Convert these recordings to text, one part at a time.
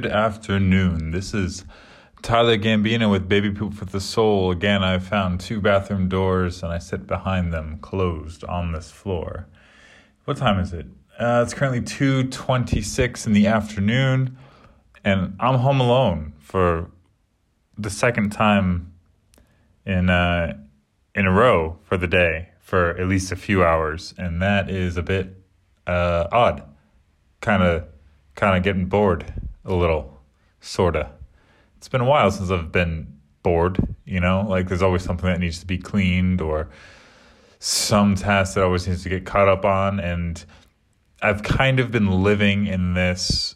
Good afternoon. This is Tyler Gambino with Baby Poop for the Soul. Again, I found two bathroom doors and I sit behind them, closed on this floor. What time is it? Uh, it's currently 2:26 in the afternoon, and I'm home alone for the second time in uh, in a row for the day for at least a few hours, and that is a bit uh, odd. Kind of, kind of getting bored a little, sorta. It's been a while since I've been bored. You know, like there's always something that needs to be cleaned or some task that always needs to get caught up on, and I've kind of been living in this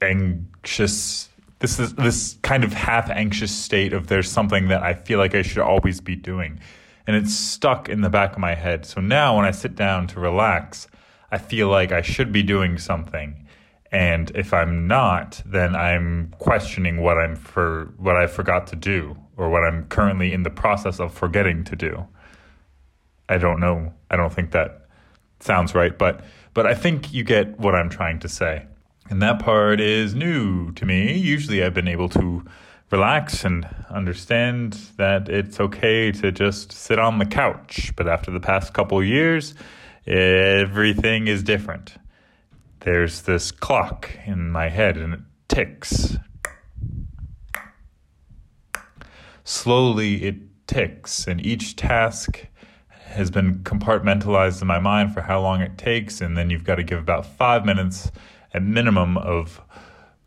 anxious this is this kind of half anxious state of there's something that I feel like I should always be doing and it's stuck in the back of my head. So now when I sit down to relax, I feel like I should be doing something. And if I'm not, then I'm questioning what I'm for what I forgot to do or what I'm currently in the process of forgetting to do. I don't know. I don't think that sounds right, but but I think you get what I'm trying to say. And that part is new to me. Usually I've been able to relax and understand that it's okay to just sit on the couch. But after the past couple years, everything is different. There's this clock in my head and it ticks. Slowly it ticks, and each task has been compartmentalized in my mind for how long it takes, and then you've got to give about five minutes at minimum of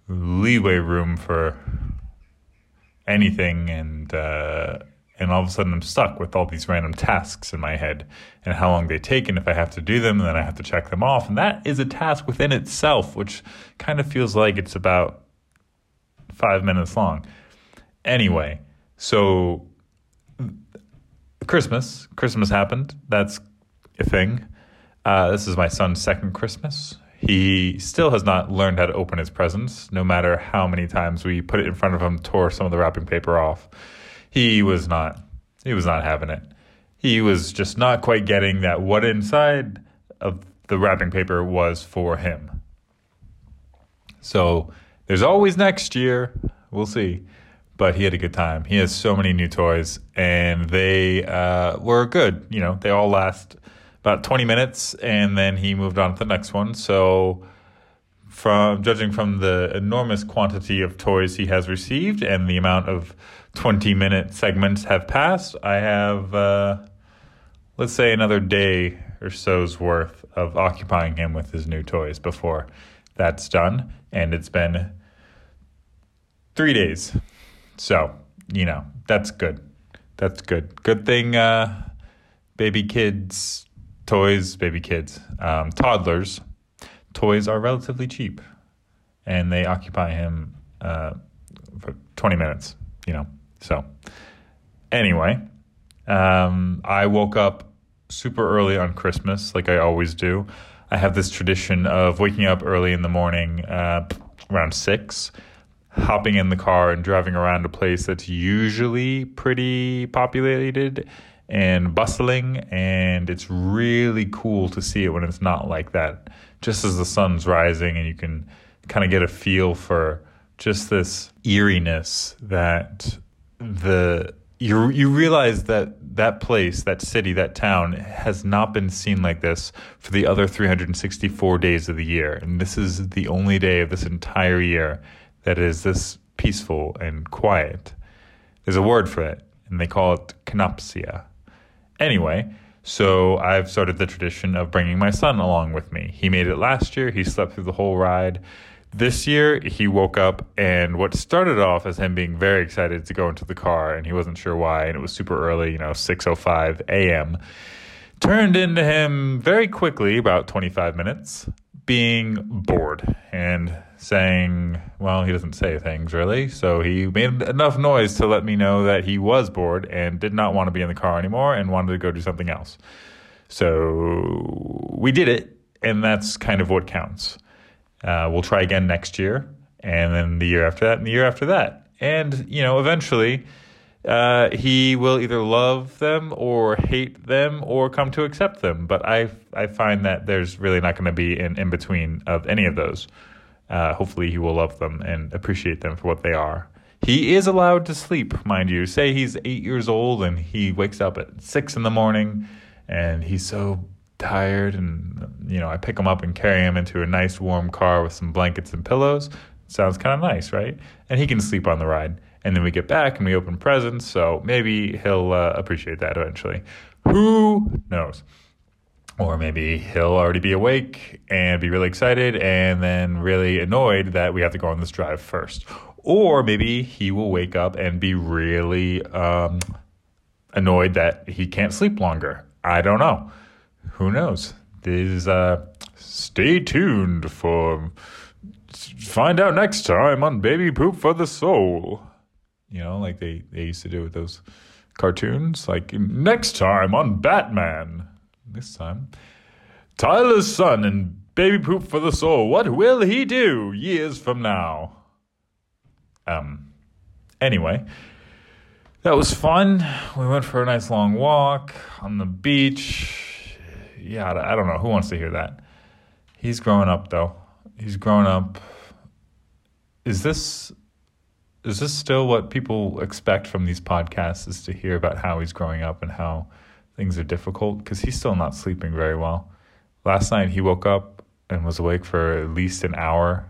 leeway room for anything and uh, and all of a sudden I'm stuck with all these random tasks in my head and how long they take and if I have to do them and then I have to check them off and that is a task within itself which kind of feels like it's about 5 minutes long. Anyway, so Christmas, Christmas happened. That's a thing. Uh, this is my son's second Christmas. He still has not learned how to open his presents, no matter how many times we put it in front of him, tore some of the wrapping paper off. He was not he was not having it. He was just not quite getting that what inside of the wrapping paper was for him. So there's always next year. We'll see. But he had a good time. He has so many new toys, and they uh, were good. You know, they all last about 20 minutes, and then he moved on to the next one. So, from judging from the enormous quantity of toys he has received and the amount of 20 minute segments have passed, I have, uh, let's say, another day or so's worth of occupying him with his new toys before that's done. And it's been three days. So, you know, that's good. That's good. Good thing, uh, baby kids toys, baby kids, um, toddlers, toys are relatively cheap, and they occupy him uh, for twenty minutes. You know, so anyway, um, I woke up super early on Christmas, like I always do. I have this tradition of waking up early in the morning, uh, around six, hopping in the car and driving around a place that's usually pretty populated and bustling, and it's really cool to see it when it's not like that. Just as the sun's rising, and you can kind of get a feel for just this eeriness that the you you realize that that place, that city, that town has not been seen like this for the other 364 days of the year, and this is the only day of this entire year that is this peaceful and quiet. There's a word for it, and they call it kenopsia. Anyway, so I've started the tradition of bringing my son along with me. He made it last year, he slept through the whole ride. This year, he woke up, and what started off as him being very excited to go into the car, and he wasn't sure why, and it was super early, you know, 6.05 a.m., turned into him very quickly, about 25 minutes, being bored and saying, well, he doesn't say things really. So he made enough noise to let me know that he was bored and did not want to be in the car anymore and wanted to go do something else. So we did it, and that's kind of what counts. Uh, we'll try again next year, and then the year after that, and the year after that. And, you know, eventually uh, he will either love them or hate them or come to accept them. But I I find that there's really not going to be an in between of any of those. Uh, hopefully, he will love them and appreciate them for what they are. He is allowed to sleep, mind you. Say he's eight years old and he wakes up at six in the morning and he's so tired. And, you know, I pick him up and carry him into a nice warm car with some blankets and pillows. Sounds kind of nice, right? And he can sleep on the ride. And then we get back and we open presents. So maybe he'll uh, appreciate that eventually. Who knows? Or maybe he'll already be awake and be really excited and then really annoyed that we have to go on this drive first. Or maybe he will wake up and be really um, annoyed that he can't sleep longer. I don't know. Who knows? This uh, stay tuned for find out next time on Baby Poop for the Soul. You know, like they, they used to do with those cartoons. Like next time on Batman. This time, Tyler's son and Baby Poop for the Soul. What will he do years from now? Um, anyway, that was fun. We went for a nice long walk on the beach. Yeah, I don't know. Who wants to hear that? He's growing up, though. He's growing up. Is this is this still what people expect from these podcasts? Is to hear about how he's growing up and how things are difficult? Because he's still not sleeping very well. Last night he woke up and was awake for at least an hour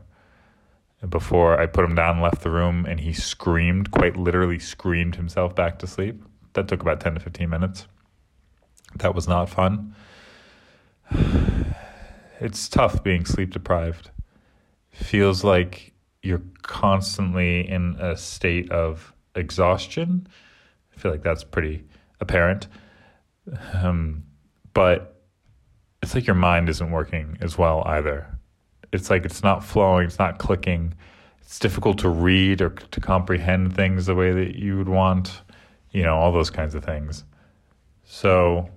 before I put him down left the room, and he screamed, quite literally screamed himself back to sleep. That took about 10 to 15 minutes. That was not fun. It's tough being sleep deprived. Feels like you're constantly in a state of exhaustion. I feel like that's pretty apparent. Um, but it's like your mind isn't working as well either it's like it's not flowing, it's not clicking. It's difficult to read or to comprehend things the way that you would want, you know, all those kinds of things. So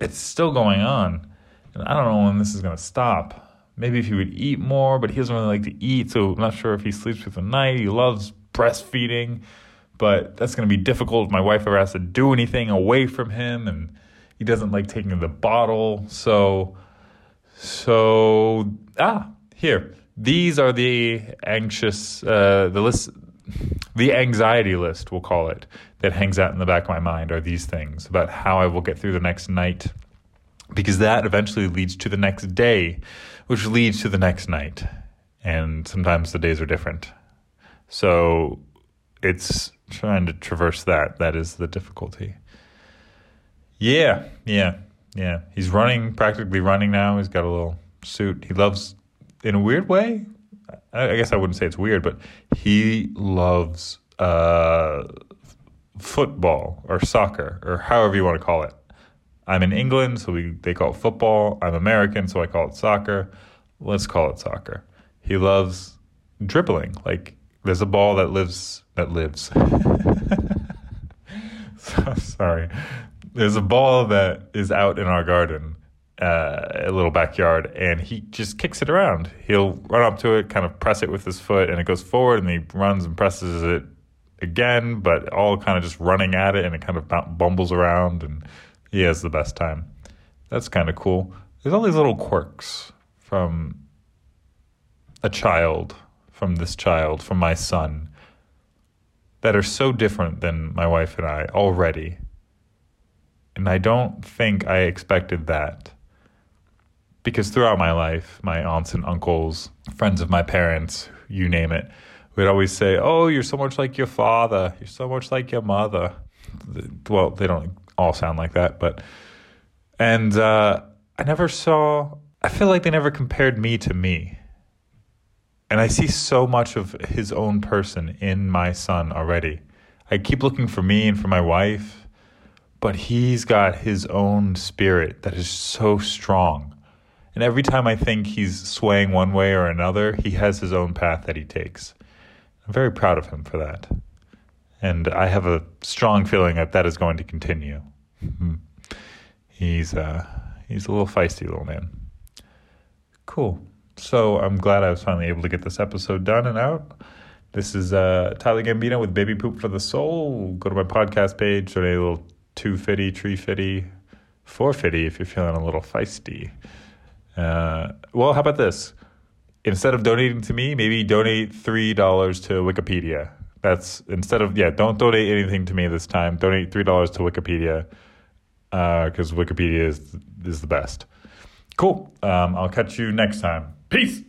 it's still going on. And I don't know when this is going to stop. Maybe if he would eat more, but he doesn't really like to eat, so I'm not sure if he sleeps through the night. He loves breastfeeding, but that's going to be difficult if my wife ever has to do anything away from him, and he doesn't like taking the bottle. So so, ah, here. These are the anxious, uh, the list, the anxiety list, we'll call it, that hangs out in the back of my mind are these things about how I will get through the next night. Because that eventually leads to the next day, which leads to the next night. And sometimes the days are different. So it's trying to traverse that. That is the difficulty. Yeah, yeah. Yeah, he's running, practically running now. He's got a little suit. He loves, in a weird way. I guess I wouldn't say it's weird, but he loves uh, football or soccer or however you want to call it. I'm in England, so we they call it football. I'm American, so I call it soccer. Let's call it soccer. He loves dribbling. Like there's a ball that lives that lives. Sorry, there's a ball that is out in our garden, uh, a little backyard, and he just kicks it around. He'll run up to it, kind of press it with his foot, and it goes forward, and he runs and presses it again, but all kind of just running at it, and it kind of bumbles around, and he has the best time. That's kind of cool. There's all these little quirks from a child, from this child, from my son, that are so different than my wife and I already and I don't think I expected that. Because throughout my life, my aunts and uncles, friends of my parents, you name it, would always say, Oh, you're so much like your father. You're so much like your mother. Well, they don't all sound like that, but. And uh, I never saw, I feel like they never compared me to me. And I see so much of his own person in my son already. I keep looking for me and for my wife but he's got his own spirit that is so strong. And every time I think he's swaying one way or another, he has his own path that he takes. I'm very proud of him for that. And I have a strong feeling that that is going to continue. he's uh, he's a little feisty little man. Cool. So I'm glad I was finally able to get this episode done and out. This is uh, Tyler Gambino with Baby Poop for the Soul. Go to my podcast page, donate a little two fifty, three fifty, four fifty if you're feeling a little feisty. Uh, well, how about this? instead of donating to me, maybe donate $3 to Wikipedia. That's instead of, yeah, don't donate anything to me this time. Donate $3 to Wikipedia because uh, Wikipedia is, is the best. Cool. Um, I'll catch you next time. Peace.